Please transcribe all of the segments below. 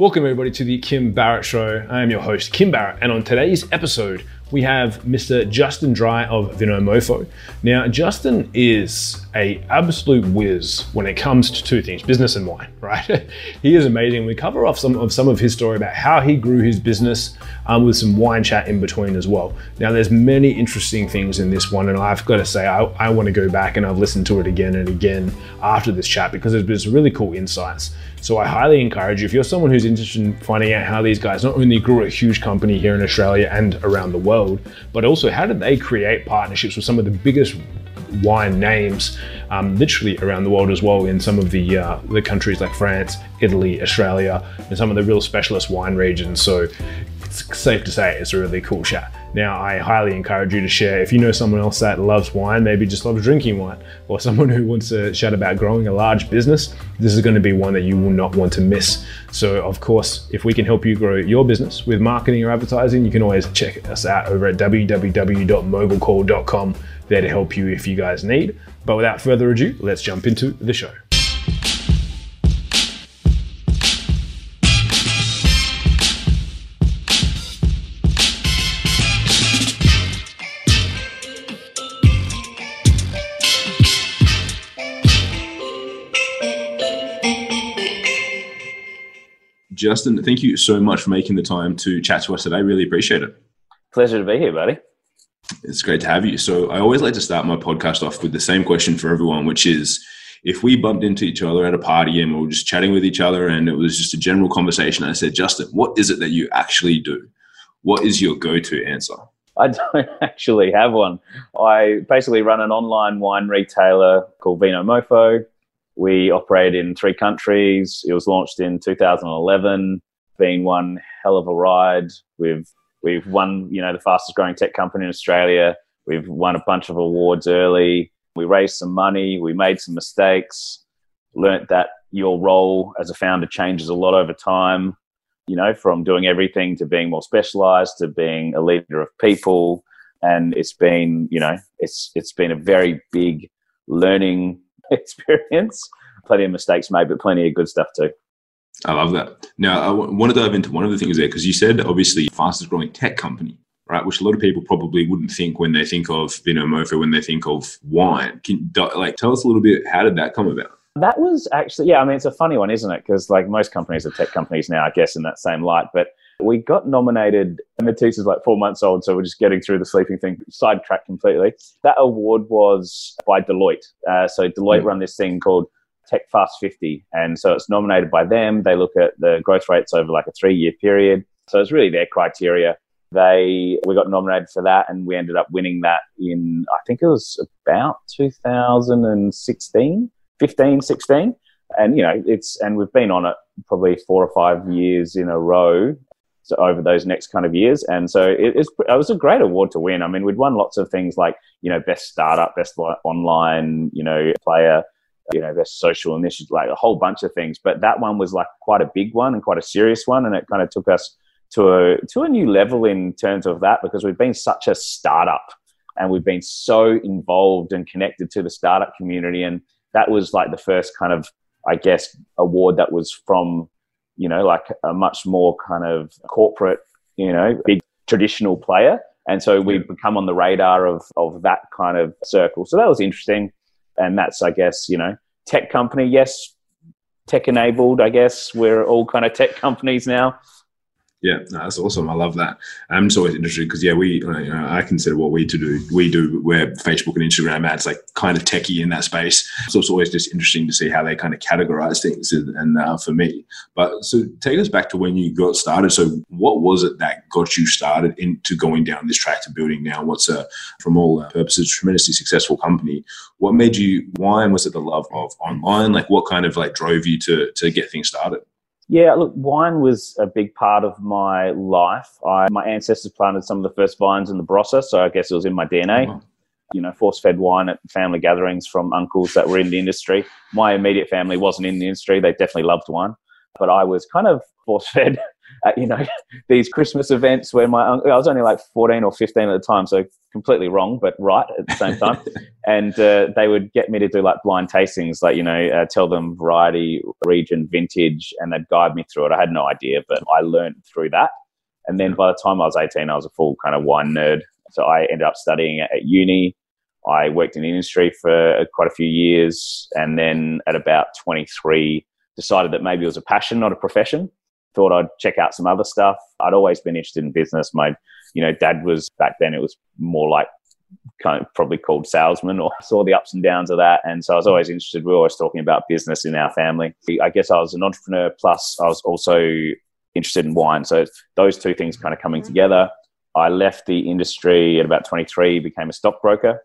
Welcome, everybody, to the Kim Barrett Show. I am your host, Kim Barrett, and on today's episode, we have Mr. Justin Dry of Vinomofo. Now, Justin is a absolute whiz when it comes to two things, business and wine, right? he is amazing. We cover off some of some of his story about how he grew his business um, with some wine chat in between as well. Now, there's many interesting things in this one, and I've got to say, I, I want to go back and I've listened to it again and again after this chat because there's some really cool insights. So I highly encourage you, if you're someone who's interested in finding out how these guys not only grew a huge company here in Australia and around the world, but also how did they create partnerships with some of the biggest wine names um, literally around the world as well in some of the uh, the countries like France, Italy, Australia, and some of the real specialist wine regions. So it's safe to say it's a really cool chat. Now, I highly encourage you to share. If you know someone else that loves wine, maybe just loves drinking wine, or someone who wants to chat about growing a large business, this is going to be one that you will not want to miss. So, of course, if we can help you grow your business with marketing or advertising, you can always check us out over at www.mogulcall.com there to help you if you guys need. But without further ado, let's jump into the show. Justin, thank you so much for making the time to chat to us today. Really appreciate it. Pleasure to be here, buddy. It's great to have you. So, I always like to start my podcast off with the same question for everyone, which is if we bumped into each other at a party and we were just chatting with each other and it was just a general conversation, I said, Justin, what is it that you actually do? What is your go to answer? I don't actually have one. I basically run an online wine retailer called Vinomofo. We operate in three countries. It was launched in 2011. Been one hell of a ride. We've we've won, you know, the fastest growing tech company in Australia. We've won a bunch of awards early. We raised some money. We made some mistakes. Learned that your role as a founder changes a lot over time. You know, from doing everything to being more specialized to being a leader of people. And it's been, you know, it's it's been a very big learning experience. Plenty of mistakes made, but plenty of good stuff too. I love that. Now, I w- want to dive into one of the things there because you said obviously fastest growing tech company, right? Which a lot of people probably wouldn't think when they think of Vinomofo when they think of wine. Can like tell us a little bit how did that come about? That was actually yeah. I mean, it's a funny one, isn't it? Because like most companies are tech companies now, I guess in that same light, but. We got nominated, and Matisse is like four months old, so we're just getting through the sleeping thing, sidetracked completely. That award was by Deloitte. Uh, so Deloitte mm. run this thing called Tech Fast 50. And so it's nominated by them. They look at the growth rates over like a three year period. So it's really their criteria. They we got nominated for that and we ended up winning that in I think it was about 2016, 15, 16. And you know, it's and we've been on it probably four or five years in a row so over those next kind of years. And so it, it was a great award to win. I mean, we'd won lots of things like, you know, best startup, best online, you know, player, you know, their social initiative, like a whole bunch of things. But that one was like quite a big one and quite a serious one, and it kind of took us to a to a new level in terms of that because we've been such a startup and we've been so involved and connected to the startup community, and that was like the first kind of, I guess, award that was from, you know, like a much more kind of corporate, you know, big traditional player. And so we've become on the radar of, of that kind of circle. So that was interesting and that's I guess you know tech company. Yes, tech enabled. I guess we're all kind of tech companies now. Yeah, no, that's awesome. I love that. I'm just always interested because yeah, we you know, I consider what we to do. We do where Facebook and Instagram ads like kind of techie in that space. So it's always just interesting to see how they kind of categorize things. And uh, for me, but so take us back to when you got started. So what was it that got you started into going down this track to building now what's a from all purposes tremendously successful company? What made you? Why was it the love of online? Like what kind of like drove you to to get things started? Yeah, look, wine was a big part of my life. I, my ancestors planted some of the first vines in the Barossa, so I guess it was in my DNA. Oh. Mm-hmm. You know, force fed wine at family gatherings from uncles that were in the industry. My immediate family wasn't in the industry, they definitely loved wine. But I was kind of force fed at, you know, these Christmas events where my uncle, I was only like 14 or 15 at the time, so completely wrong, but right at the same time. and uh, they would get me to do like blind tastings, like, you know, uh, tell them variety, region, vintage, and they'd guide me through it. I had no idea, but I learned through that. And then by the time I was 18, I was a full kind of wine nerd. So I ended up studying at uni. I worked in the industry for quite a few years. And then at about 23, decided that maybe it was a passion, not a profession. Thought I'd check out some other stuff. I'd always been interested in business. My, you know, dad was back then, it was more like kind of probably called salesman or saw the ups and downs of that. And so I was always interested. We were always talking about business in our family. I guess I was an entrepreneur, plus I was also interested in wine. So those two things kind of coming mm-hmm. together. I left the industry at about 23, became a stockbroker.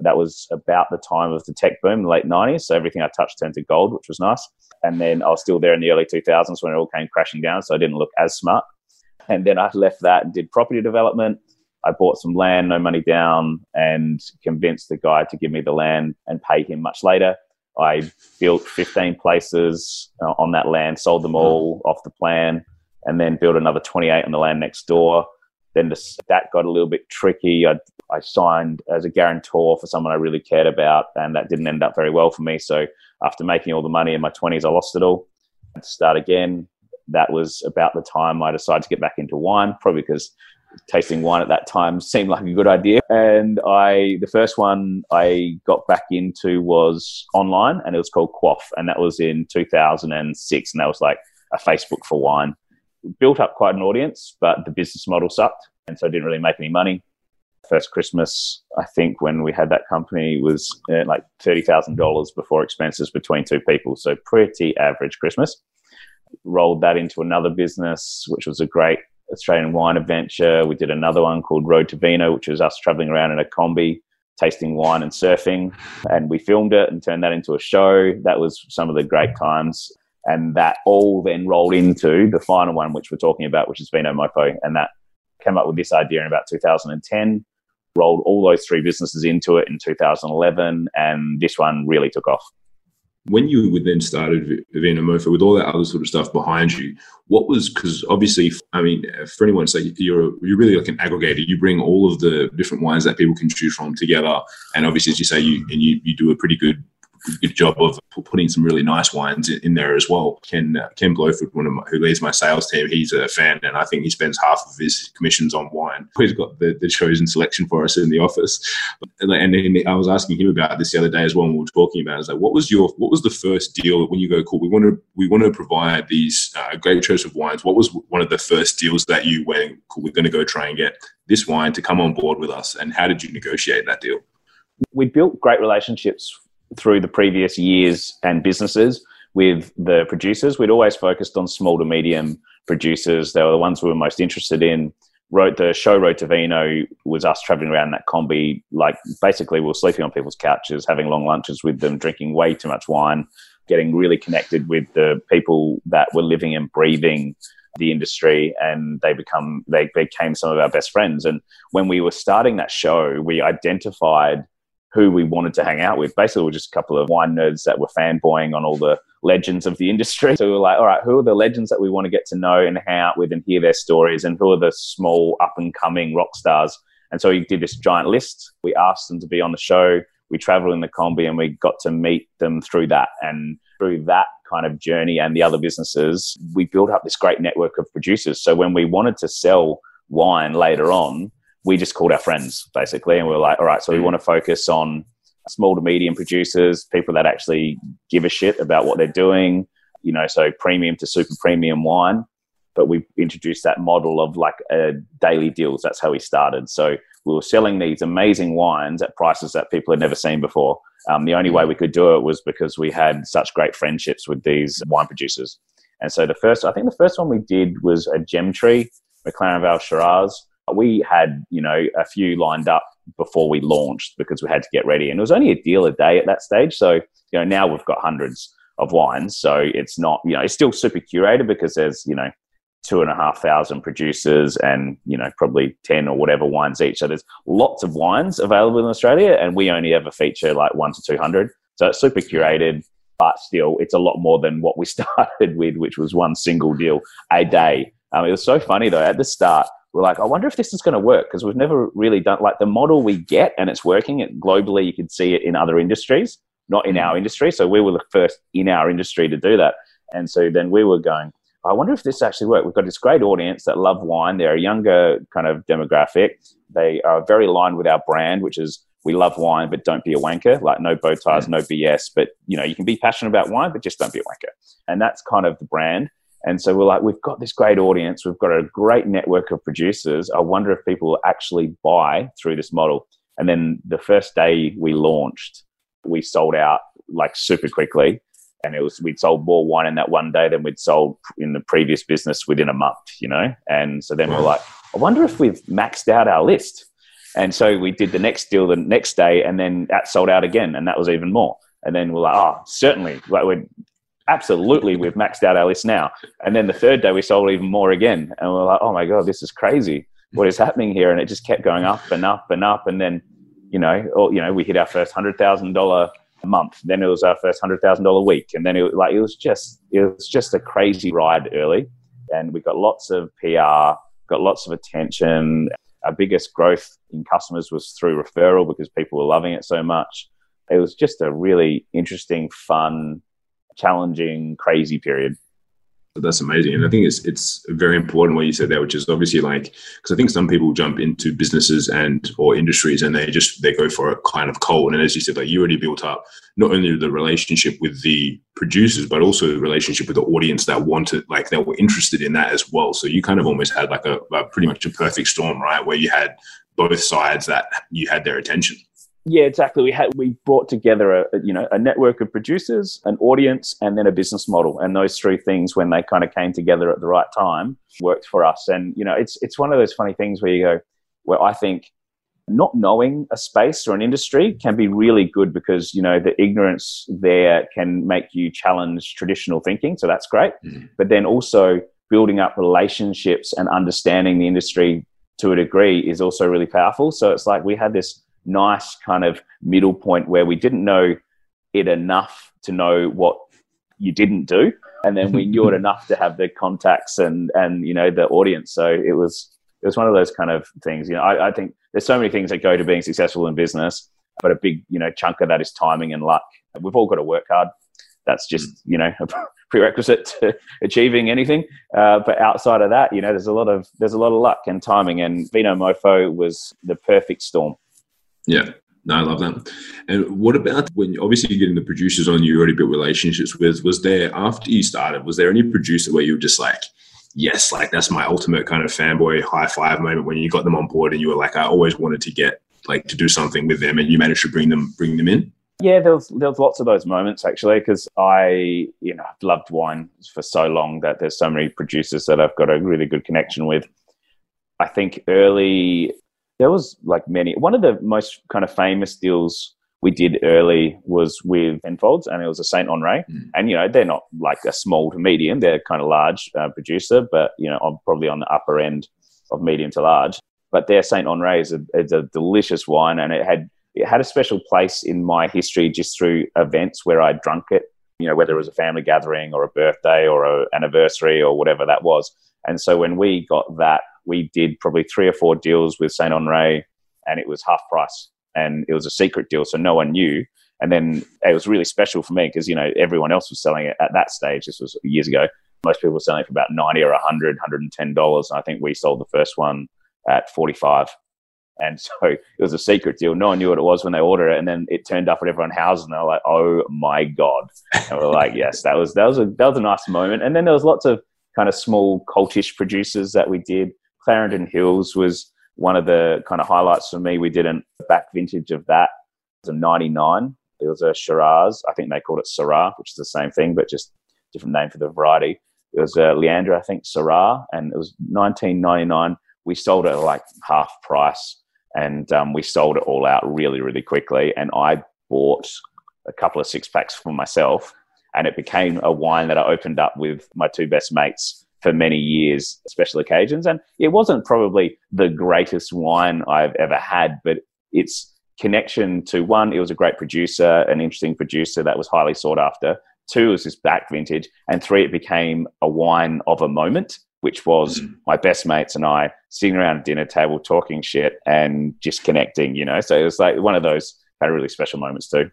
That was about the time of the tech boom, the late 90s. So everything I touched turned to gold, which was nice. And then I was still there in the early 2000s when it all came crashing down. So I didn't look as smart. And then I left that and did property development. I bought some land, no money down, and convinced the guy to give me the land and pay him much later. I built 15 places uh, on that land, sold them all off the plan, and then built another 28 on the land next door. Then the, that got a little bit tricky. I, I signed as a guarantor for someone I really cared about, and that didn't end up very well for me. So after making all the money in my 20s, I lost it all. I had to start again. That was about the time I decided to get back into wine, probably because tasting wine at that time seemed like a good idea. And I, the first one I got back into was online, and it was called Quaff, and that was in 2006, and that was like a Facebook for wine built up quite an audience, but the business model sucked. And so I didn't really make any money. First Christmas, I think, when we had that company was uh, like $30,000 before expenses between two people. So pretty average Christmas. Rolled that into another business, which was a great Australian wine adventure. We did another one called Road to Vino, which was us traveling around in a combi, tasting wine and surfing. And we filmed it and turned that into a show. That was some of the great times and that all then rolled into the final one, which we're talking about, which is Vinomofo, and that came up with this idea in about 2010. Rolled all those three businesses into it in 2011, and this one really took off. When you would then started Vinomofo with all that other sort of stuff behind you, what was because obviously, I mean, for anyone, say you're you're really like an aggregator. You bring all of the different wines that people can choose from together, and obviously, as you say, you and you you do a pretty good good job of putting some really nice wines in, there as well. Ken uh, Ken Blowford, one of my, who leads my sales team, he's a fan, and I think he spends half of his commissions on wine. He's got the, the chosen selection for us in the office, and, and I was asking him about this the other day as well. When we were talking about, it. I was like, "What was your what was the first deal when you go? Cool, we want to we want to provide these uh, great choice of wines. What was one of the first deals that you went? Cool, we're going to go try and get this wine to come on board with us, and how did you negotiate that deal?" We built great relationships through the previous years and businesses with the producers. We'd always focused on small to medium producers. They were the ones we were most interested in. Wrote the show Road to Vino was us traveling around that combi. Like basically, we were sleeping on people's couches, having long lunches with them, drinking way too much wine, getting really connected with the people that were living and breathing the industry and they become they became some of our best friends and when we were starting that show we identified who we wanted to hang out with. Basically, we are just a couple of wine nerds that were fanboying on all the legends of the industry. So we were like, all right, who are the legends that we want to get to know and hang out with and hear their stories? And who are the small up and coming rock stars? And so we did this giant list. We asked them to be on the show. We traveled in the combi and we got to meet them through that. And through that kind of journey and the other businesses, we built up this great network of producers. So when we wanted to sell wine later on, we just called our friends basically, and we were like, all right, so we mm. want to focus on small to medium producers, people that actually give a shit about what they're doing, you know, so premium to super premium wine. But we introduced that model of like a daily deals. That's how we started. So we were selling these amazing wines at prices that people had never seen before. Um, the only way we could do it was because we had such great friendships with these wine producers. And so the first, I think the first one we did was a Gemtree, McLaren Vale Shiraz we had, you know, a few lined up before we launched because we had to get ready. And it was only a deal a day at that stage. So, you know, now we've got hundreds of wines. So it's not, you know, it's still super curated because there's, you know, two and a half thousand producers and, you know, probably 10 or whatever wines each. So there's lots of wines available in Australia and we only ever feature like one to 200. So it's super curated, but still it's a lot more than what we started with, which was one single deal a day Um, it was so funny though. At the start, we're like, I wonder if this is going to work because we've never really done like the model we get and it's working. It, globally, you can see it in other industries, not in mm-hmm. our industry. So we were the first in our industry to do that. And so then we were going, I wonder if this actually worked. We've got this great audience that love wine. They're a younger kind of demographic. They are very aligned with our brand, which is we love wine, but don't be a wanker. Like no bow ties, mm. no BS. But you know, you can be passionate about wine, but just don't be a wanker. And that's kind of the brand. And so we're like, we've got this great audience. We've got a great network of producers. I wonder if people will actually buy through this model. And then the first day we launched, we sold out like super quickly. And it was, we'd sold more wine in that one day than we'd sold in the previous business within a month, you know? And so then we're like, I wonder if we've maxed out our list. And so we did the next deal the next day, and then that sold out again, and that was even more. And then we're like, oh, certainly, like we're absolutely, we've maxed out our list now. And then the third day, we sold even more again, and we're like, oh my god, this is crazy. What is happening here? And it just kept going up and up and up, and then, you know, or, you know, we hit our first hundred thousand dollar a month. Then it was our first hundred thousand dollar week, and then it like it was just it was just a crazy ride early, and we got lots of PR, got lots of attention our biggest growth in customers was through referral because people were loving it so much. It was just a really interesting, fun, challenging, crazy period. That's amazing. And i think it's it's very important what you said there which is obviously like because i think some people jump into businesses and or industries and they just they go for a kind of cold. And as you said like you already built up not only the relationship with the producers but also the relationship with the audience that wanted like that were interested in that as well. So you kind of almost had like a, a pretty much a perfect storm right? Where you had both sides that you had their attention yeah, exactly. We had we brought together a you know a network of producers, an audience, and then a business model, and those three things, when they kind of came together at the right time, worked for us. And you know, it's it's one of those funny things where you go, where I think not knowing a space or an industry can be really good because you know the ignorance there can make you challenge traditional thinking, so that's great. Mm. But then also building up relationships and understanding the industry to a degree is also really powerful. So it's like we had this nice kind of middle point where we didn't know it enough to know what you didn't do. And then we knew it enough to have the contacts and and you know the audience. So it was it was one of those kind of things. You know I, I think there's so many things that go to being successful in business but a big you know chunk of that is timing and luck. We've all got to work hard. That's just you know a prerequisite to achieving anything. Uh, but outside of that you know there's a lot of there's a lot of luck and timing. And Vinomofo was the perfect storm yeah. No, I love that. And what about when obviously you're getting the producers on you already built relationships with? Was there after you started, was there any producer where you were just like, yes, like that's my ultimate kind of fanboy high five moment when you got them on board and you were like, I always wanted to get like to do something with them and you managed to bring them bring them in? Yeah, there was there was lots of those moments actually because I you know I've loved wine for so long that there's so many producers that I've got a really good connection with. I think early there was like many. One of the most kind of famous deals we did early was with Penfolds, and it was a Saint Henri. Mm. And you know, they're not like a small to medium; they're kind of large uh, producer, but you know, I'm probably on the upper end of medium to large. But their Saint Henri is a, is a delicious wine, and it had it had a special place in my history just through events where I drunk it. You know, whether it was a family gathering or a birthday or an anniversary or whatever that was. And so when we got that we did probably three or four deals with Saint Henri, and it was half price, and it was a secret deal, so no one knew. And then it was really special for me because you know everyone else was selling it at that stage. This was years ago. Most people were selling it for about ninety or 100 110 dollars. I think we sold the first one at forty five. And so it was a secret deal. No one knew what it was when they ordered it, and then it turned up at everyone's houses, and they were like, "Oh my god!" And we are like, "Yes, that was that was a that was a nice moment." And then there was lots of kind of small cultish producers that we did. Clarendon Hills was one of the kind of highlights for me. We did a back vintage of that. It was a 99. It was a Shiraz. I think they called it Syrah, which is the same thing, but just different name for the variety. It was a Liandra, I think, Syrah, and it was 1999. We sold it at like half price, and um, we sold it all out really, really quickly. And I bought a couple of six packs for myself, and it became a wine that I opened up with my two best mates for many years, special occasions. And it wasn't probably the greatest wine I've ever had, but its connection to one, it was a great producer, an interesting producer that was highly sought after. Two, it was this back vintage. And three, it became a wine of a moment which was mm. my best mates and I sitting around a dinner table talking shit and just connecting, you know. So it was like one of those kind of really special moments too.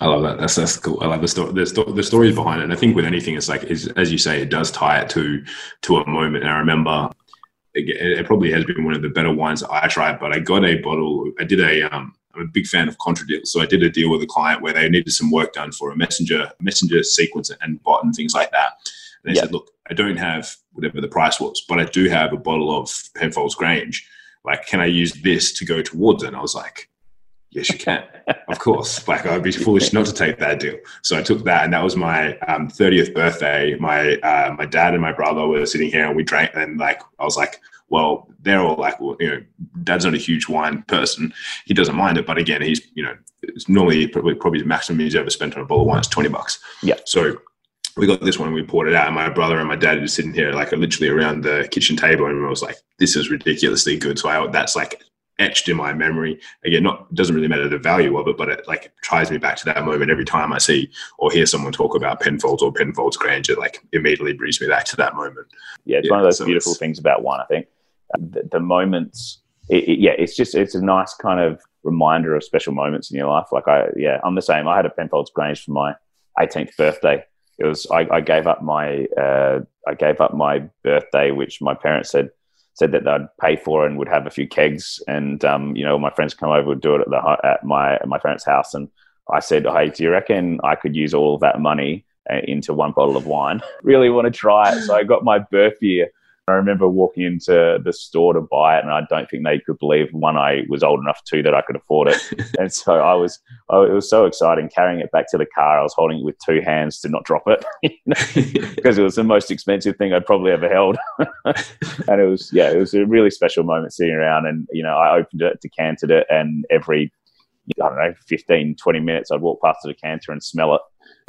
I love that. That's that's cool. I love the story. The, sto- the stories behind it. And I think with anything, it's like is as you say, it does tie it to to a moment. And I remember it, it probably has been one of the better wines that I tried. But I got a bottle. I did a um, I'm a big fan of contra deals. So I did a deal with a client where they needed some work done for a messenger messenger sequence and bot and things like that. And they yep. said, look, I don't have whatever the price was, but I do have a bottle of Penfolds Grange. Like, can I use this to go towards it? And I was like, yes, you can. of course. Like, I'd be foolish not to take that deal. So I took that, and that was my um, 30th birthday. My uh, my dad and my brother were sitting here, and we drank. And like, I was like, well, they're all like, well, you know, dad's not a huge wine person. He doesn't mind it, but again, he's, you know, it's normally probably probably the maximum he's ever spent on a bottle of wine is 20 bucks. Yeah. So we got this one, we poured it out, and my brother and my dad are sitting here, like literally around the kitchen table, and I was like, "This is ridiculously good." So I, that's like etched in my memory. Again, not doesn't really matter the value of it, but it like ties me back to that moment every time I see or hear someone talk about Penfolds or Penfolds Grange. It like immediately brings me back to that moment. Yeah, it's yeah, one of those so beautiful things about wine. I think the, the moments. It, it, yeah, it's just it's a nice kind of reminder of special moments in your life. Like I, yeah, I'm the same. I had a Penfolds Grange for my 18th birthday it was I, I gave up my uh, I gave up my birthday, which my parents said said that they'd pay for and would have a few kegs, and um, you know my friends come over would do it at the at my at my parents' house, and I said, "Hey, do you reckon I could use all of that money uh, into one bottle of wine? really want to try it." So I got my birth year I remember walking into the store to buy it, and I don't think they could believe one I was old enough to that I could afford it. and so I was, oh, it was so exciting carrying it back to the car. I was holding it with two hands to not drop it because it was the most expensive thing I'd probably ever held. and it was, yeah, it was a really special moment sitting around, and you know, I opened it, decanted it, and every I don't know, 15, 20 minutes, I'd walk past the decanter and smell it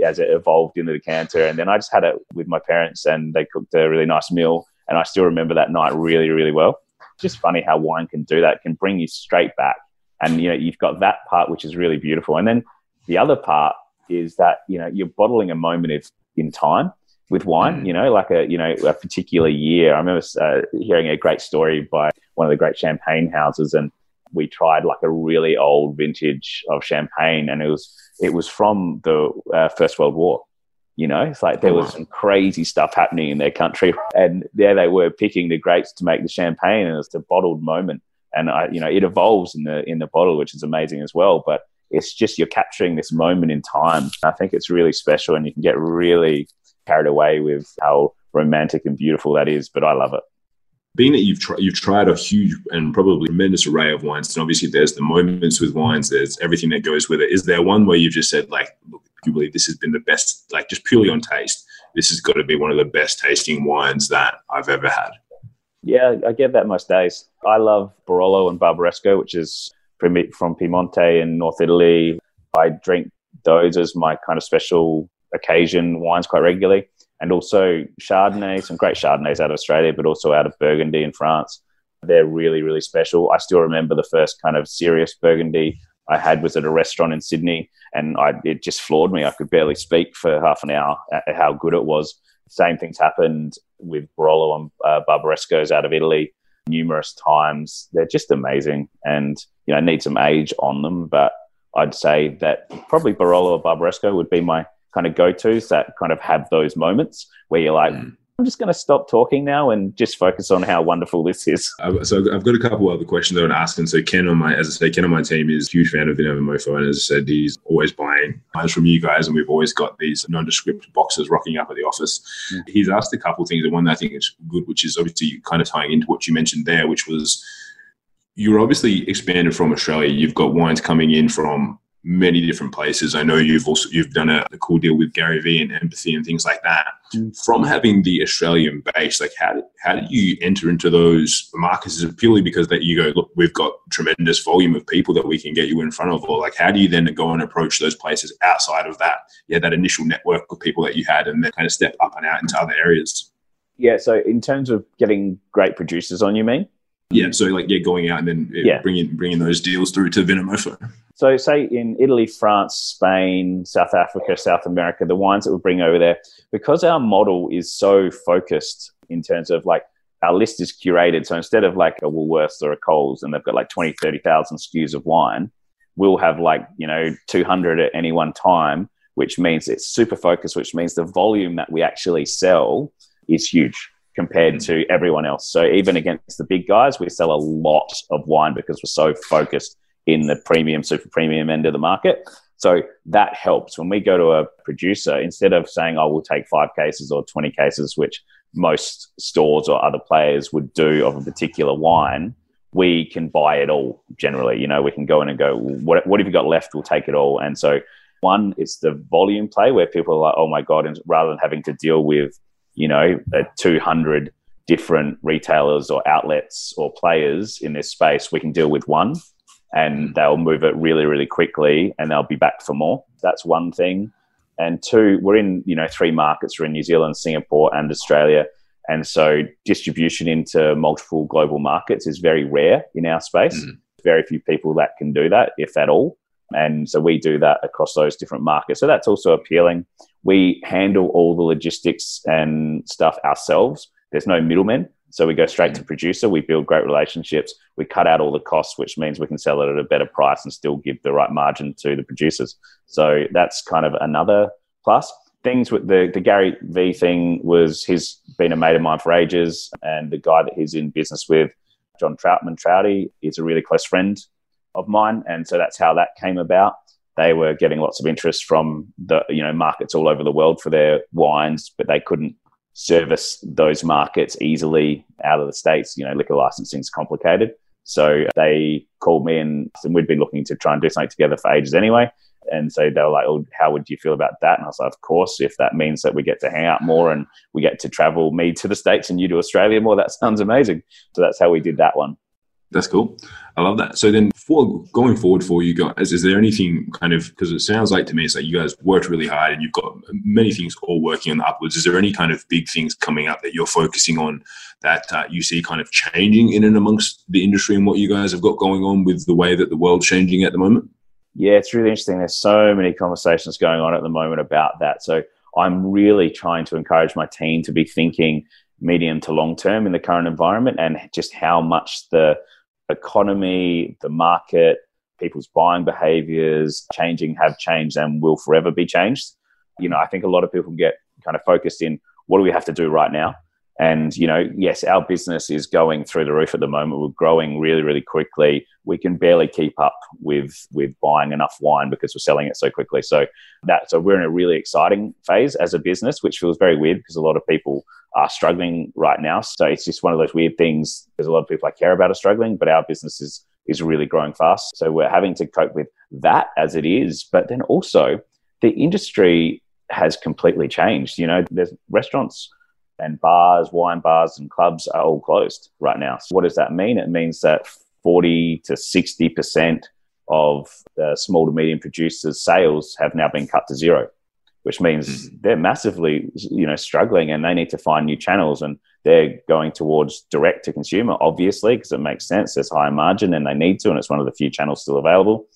as it evolved into the decanter. And then I just had it with my parents and they cooked a really nice meal and I still remember that night really, really well. Just funny how wine can do that, it can bring you straight back. And, you know, you've got that part, which is really beautiful. And then the other part is that, you know, you're bottling a moment of, in time with wine, mm. you know, like a, you know, a particular year. I remember uh, hearing a great story by one of the great champagne houses and we tried like a really old vintage of champagne and it was, it was from the uh, First World War you know, it's like there oh, was some crazy stuff happening in their country, and there they were picking the grapes to make the champagne, and it's a bottled moment. And I, you know, it evolves in the in the bottle, which is amazing as well. But it's just you're capturing this moment in time. I think it's really special, and you can get really carried away with how romantic and beautiful that is. But I love it being that you've tried you've tried a huge and probably tremendous array of wines, and obviously there's the moments with wines, there's everything that goes with it. Is there one where you've just said like, look, you believe this has been the best, like just purely on taste, this has got to be one of the best tasting wines that I've ever had? Yeah, I get that most days. I love Barolo and Barbaresco, which is from Piemonte in North Italy. I drink those as my kind of special occasion wines quite regularly and also Chardonnay, some great Chardonnays out of Australia, but also out of Burgundy in France. They're really, really special. I still remember the first kind of serious Burgundy I had was at a restaurant in Sydney, and I, it just floored me. I could barely speak for half an hour at how good it was. Same things happened with Barolo and uh, Barbarescos out of Italy numerous times. They're just amazing, and you know need some age on them, but I'd say that probably Barolo or Barbaresco would be my kind of go tos that kind of have those moments where you're like, mm. I'm just going to stop talking now and just focus on how wonderful this is. So I've got a couple other questions I want to ask. And so Ken on my, as I say, Ken on my team is a huge fan of Vinomofo. And as I said, he's always buying wines from you guys. And we've always got these nondescript boxes rocking up at the office. Mm. He's asked a couple of things. And one that I think is good, which is obviously kind of tying into what you mentioned there, which was you're obviously expanded from Australia. You've got wines coming in from many different places. I know you've also you've done a, a, cool deal with Gary Vee and empathy and things like that. From having the Australian base, like how did, how did you enter into those markets? Is it purely because that you go, look, we've got tremendous volume of people that we can get you in front of, or like how do you then go and approach those places outside of that? Yeah, that initial network of people that you had, and then kind of step up and out into other areas. Yeah. So in terms of getting great producers on, you mean? Yeah, so like yeah, going out and then yeah. bringing bringing those deals through to Vinomofo. So say in Italy, France, Spain, South Africa, South America, the wines that we bring over there, because our model is so focused in terms of like our list is curated. So instead of like a Woolworths or a Coles and they've got like 20, 30,000 SKUs of wine, we'll have like, you know, 200 at any one time, which means it's super focused, which means the volume that we actually sell is huge compared mm. to everyone else. So even against the big guys, we sell a lot of wine because we're so focused in the premium, super premium end of the market. So that helps when we go to a producer instead of saying, "Oh, we'll take five cases or twenty cases," which most stores or other players would do of a particular wine. We can buy it all generally. You know, we can go in and go, "What what have you got left? We'll take it all." And so one, it's the volume play where people are like, "Oh my god!" And rather than having to deal with, you know, two hundred different retailers or outlets or players in this space, we can deal with one and they'll move it really, really quickly and they'll be back for more. That's one thing. And two, we're in, you know, three markets. We're in New Zealand, Singapore, and Australia. And so distribution into multiple global markets is very rare in our space. Mm. Very few people that can do that, if at all. And so we do that across those different markets. So that's also appealing. We handle all the logistics and stuff ourselves. There's no middlemen. So we go straight to producer. We build great relationships. We cut out all the costs, which means we can sell it at a better price and still give the right margin to the producers. So that's kind of another plus. Things with the, the Gary V thing was he's been a mate of mine for ages, and the guy that he's in business with, Jon Troutman Trouty, is a really close friend of mine, and so that's how that came about. They were getting lots of interest from the you know markets all over the world for their wines, but they couldn't service those markets easily out of the states. You know, liquor licensing is complicated. So they called me and, and we'd been looking to try and do something together for ages anyway. And so they were like, "Oh, how would you feel about that?" And I was like, "Of course, if that means that we get to hang out more and we get to travel, me to the states and you to Australia more, that sounds amazing." So that's how we did that one. That's cool. I love that. So then, for going forward for you guys, is there anything kind of because it sounds like to me it's like you guys worked really hard and you've got many things all working on the upwards. Is there any kind of big things coming up that you're focusing on that uh, you see kind of changing in and amongst the industry and what you guys have got going on with the way that the world's changing at the moment? Yeah, it's really interesting. There's so many conversations going on at the moment about that. So I'm really trying to encourage my team to be thinking medium to long term in the current environment and just how much the economy, the market, people's buying behaviors changing, have changed, and will forever be changed. You know, I think a lot of people get kind of focused in what do we have to do right now? And, you know, yes, our business is going through the roof at the moment. We're growing really, really quickly. We can barely keep up with with buying enough wine because we're selling it so quickly. So that so we're in a really exciting phase as a business, which feels very weird because a lot of people are struggling right now. So it's just one of those weird things. There's a lot of people I care about are struggling, but our business is is really growing fast. So we're having to cope with that as it is. But then also the industry has completely changed. You know, there's restaurants and bars, wine bars, and clubs are all closed right now. So what does that mean? It means that 40 to 60% of the small to medium producers' sales have now been cut to zero, which means mm-hmm. they're massively, you know, struggling and they need to find new channels and they're going towards direct to consumer, obviously, because it makes sense. There's higher margin and they need to, and it's one of the few channels still available.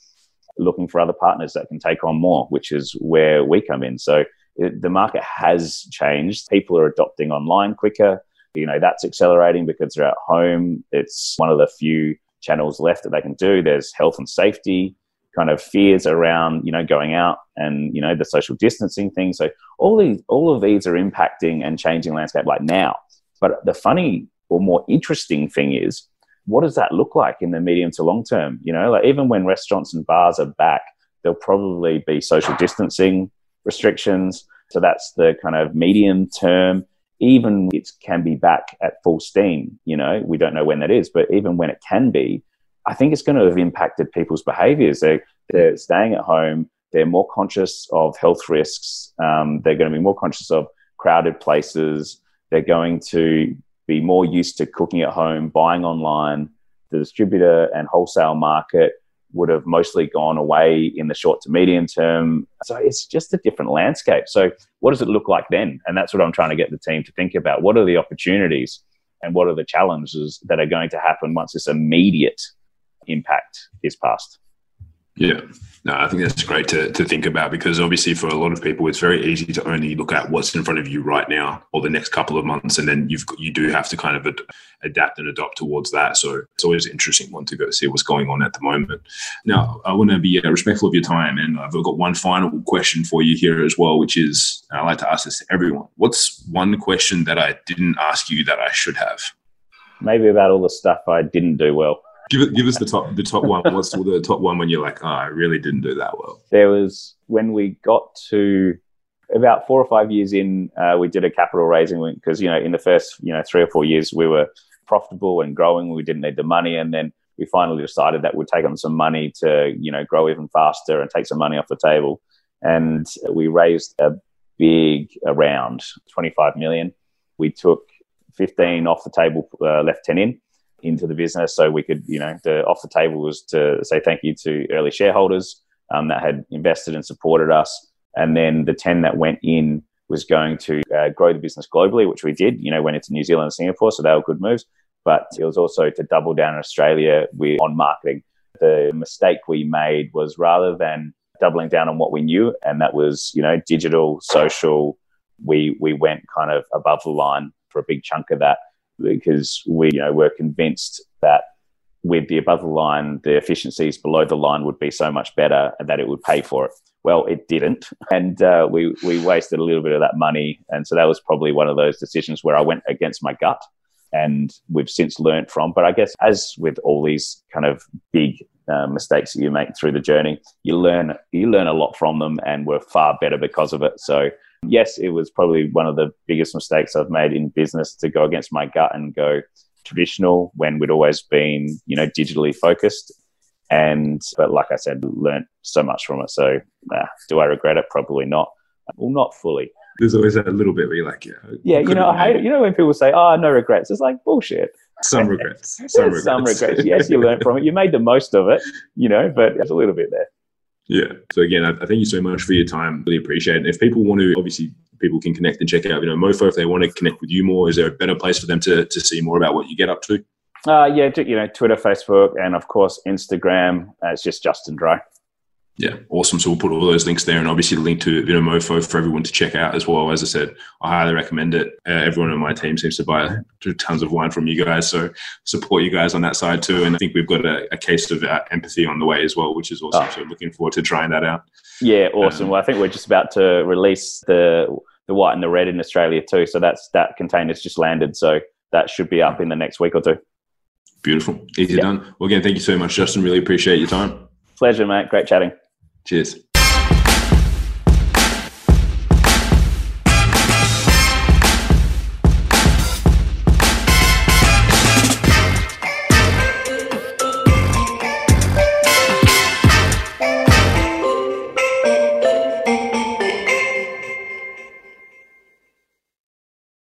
Looking for other partners that can take on more, which is where we come in. So it, the market has changed. People are adopting online quicker. You know, that's accelerating because they're at home. It's one of the few channels left that they can do. There's health and safety kind of fears around, you know, going out and, you know, the social distancing thing. So all these, all of these are impacting and changing landscape like now. But the funny or more interesting thing is, what does that look like in the medium to long term? You know, like even when restaurants and bars are back, there'll probably be social distancing restrictions. So that's the kind of medium term. Even it can be back at full steam, you know, we don't know when that is, but even when it can be, I think it's going to have impacted people's behaviors. They're, they're staying at home. They're more conscious of health risks. Um, they're going to be more conscious of crowded places. They're going to be more used to cooking at home, buying online. The distributor and wholesale market would have mostly gone away in the short to medium term. So it's just a different landscape. So, what does it look like then? And that's what I'm trying to get the team to think about. What are the opportunities and what are the challenges that are going to happen once this immediate impact is past? Yeah. No, I think that's great to, to think about because obviously for a lot of people, it's very easy to only look at what's in front of you right now or the next couple of months, and then you've you do have to kind of ad- adapt and adopt towards that. So it's always an interesting one to go see what's going on at the moment. Now, I want to be uh, respectful of your time, and I've got one final question for you here as well, which is I like to ask this to everyone: What's one question that I didn't ask you that I should have? Maybe about all the stuff I didn't do well give it, give us the top the top one. What's the top one when you're like, oh, I really didn't do that well? There was when we got to about four or five years in, uh, we did a capital raising because you know in the first you know three or four years we were profitable and growing. We didn't need the money, and then we finally decided that we'd take on some money to you know grow even faster and take some money off the table. And we raised a big around 25 million. We took 15 off the table, uh, left 10 in into the business. So we could, you know, the off the table was to say thank you to early shareholders um, that had invested and supported us. And then the 10 that went in was going to uh, grow the business globally, which we did, you know, went into New Zealand and Singapore. So they were good moves. But it was also to double down in Australia with, on marketing. The mistake we made was rather than doubling down on what we knew, and that was, you know, digital, social, we, we went kind of above the line for a big chunk of that because we you know, were convinced that with the above the line, the efficiencies below the line would be so much better and that it would pay for it. Well, it didn't, and uh, we we wasted a little bit of that money, and so that was probably one of those decisions where I went against my gut, and we've since learned from. But I guess as with all these kind of big uh, mistakes that you make through the journey, you learn you learn a lot from them, and we're far better because of it. So yes, it was probably one of the biggest mistakes I've made in business to go against my gut and go traditional when we'd always been, you know, digitally focused. And, but like I said, learned so much from it. So, uh, do I regret it? Probably not. Well, not fully. There's always a little bit where you're like, yeah. Yeah, you know, I hate. You know, when people say, oh, no regrets, it's like bullshit. Some regrets. Some regrets. Some regrets. Yes, you learned from it. You made the most of it, you know, but there's a little bit there. Yeah. So again, I, I thank you so much for your time. Really appreciate it. And if people want to, obviously, people can connect and check out, Vinomofo. If they want to connect with you more, is there a better place for them to to see more about what you get up to? Uh, yeah, you know, Twitter, Facebook, and of course Instagram. Uh, it's just Justin Dry yeah, awesome. So we'll put all those links there, and obviously the link to Vinomofo for everyone to check out as well. As I said, I highly recommend it. Uh, everyone on my team seems to buy tons of wine from you guys, so support you guys on that side too. And I think we've got a, a case of uh, empathy on the way as well, which is awesome. Oh. So looking forward to trying that out. Yeah, awesome. Um, well, I think we're just about to release the the white and the red in Australia too. So that's that container's just landed, so that should be up in the next week or two. Beautiful, easy done. Well, again, thank you so much, Justin. Really appreciate your time. Pleasure, mate. Great chatting. Cheers.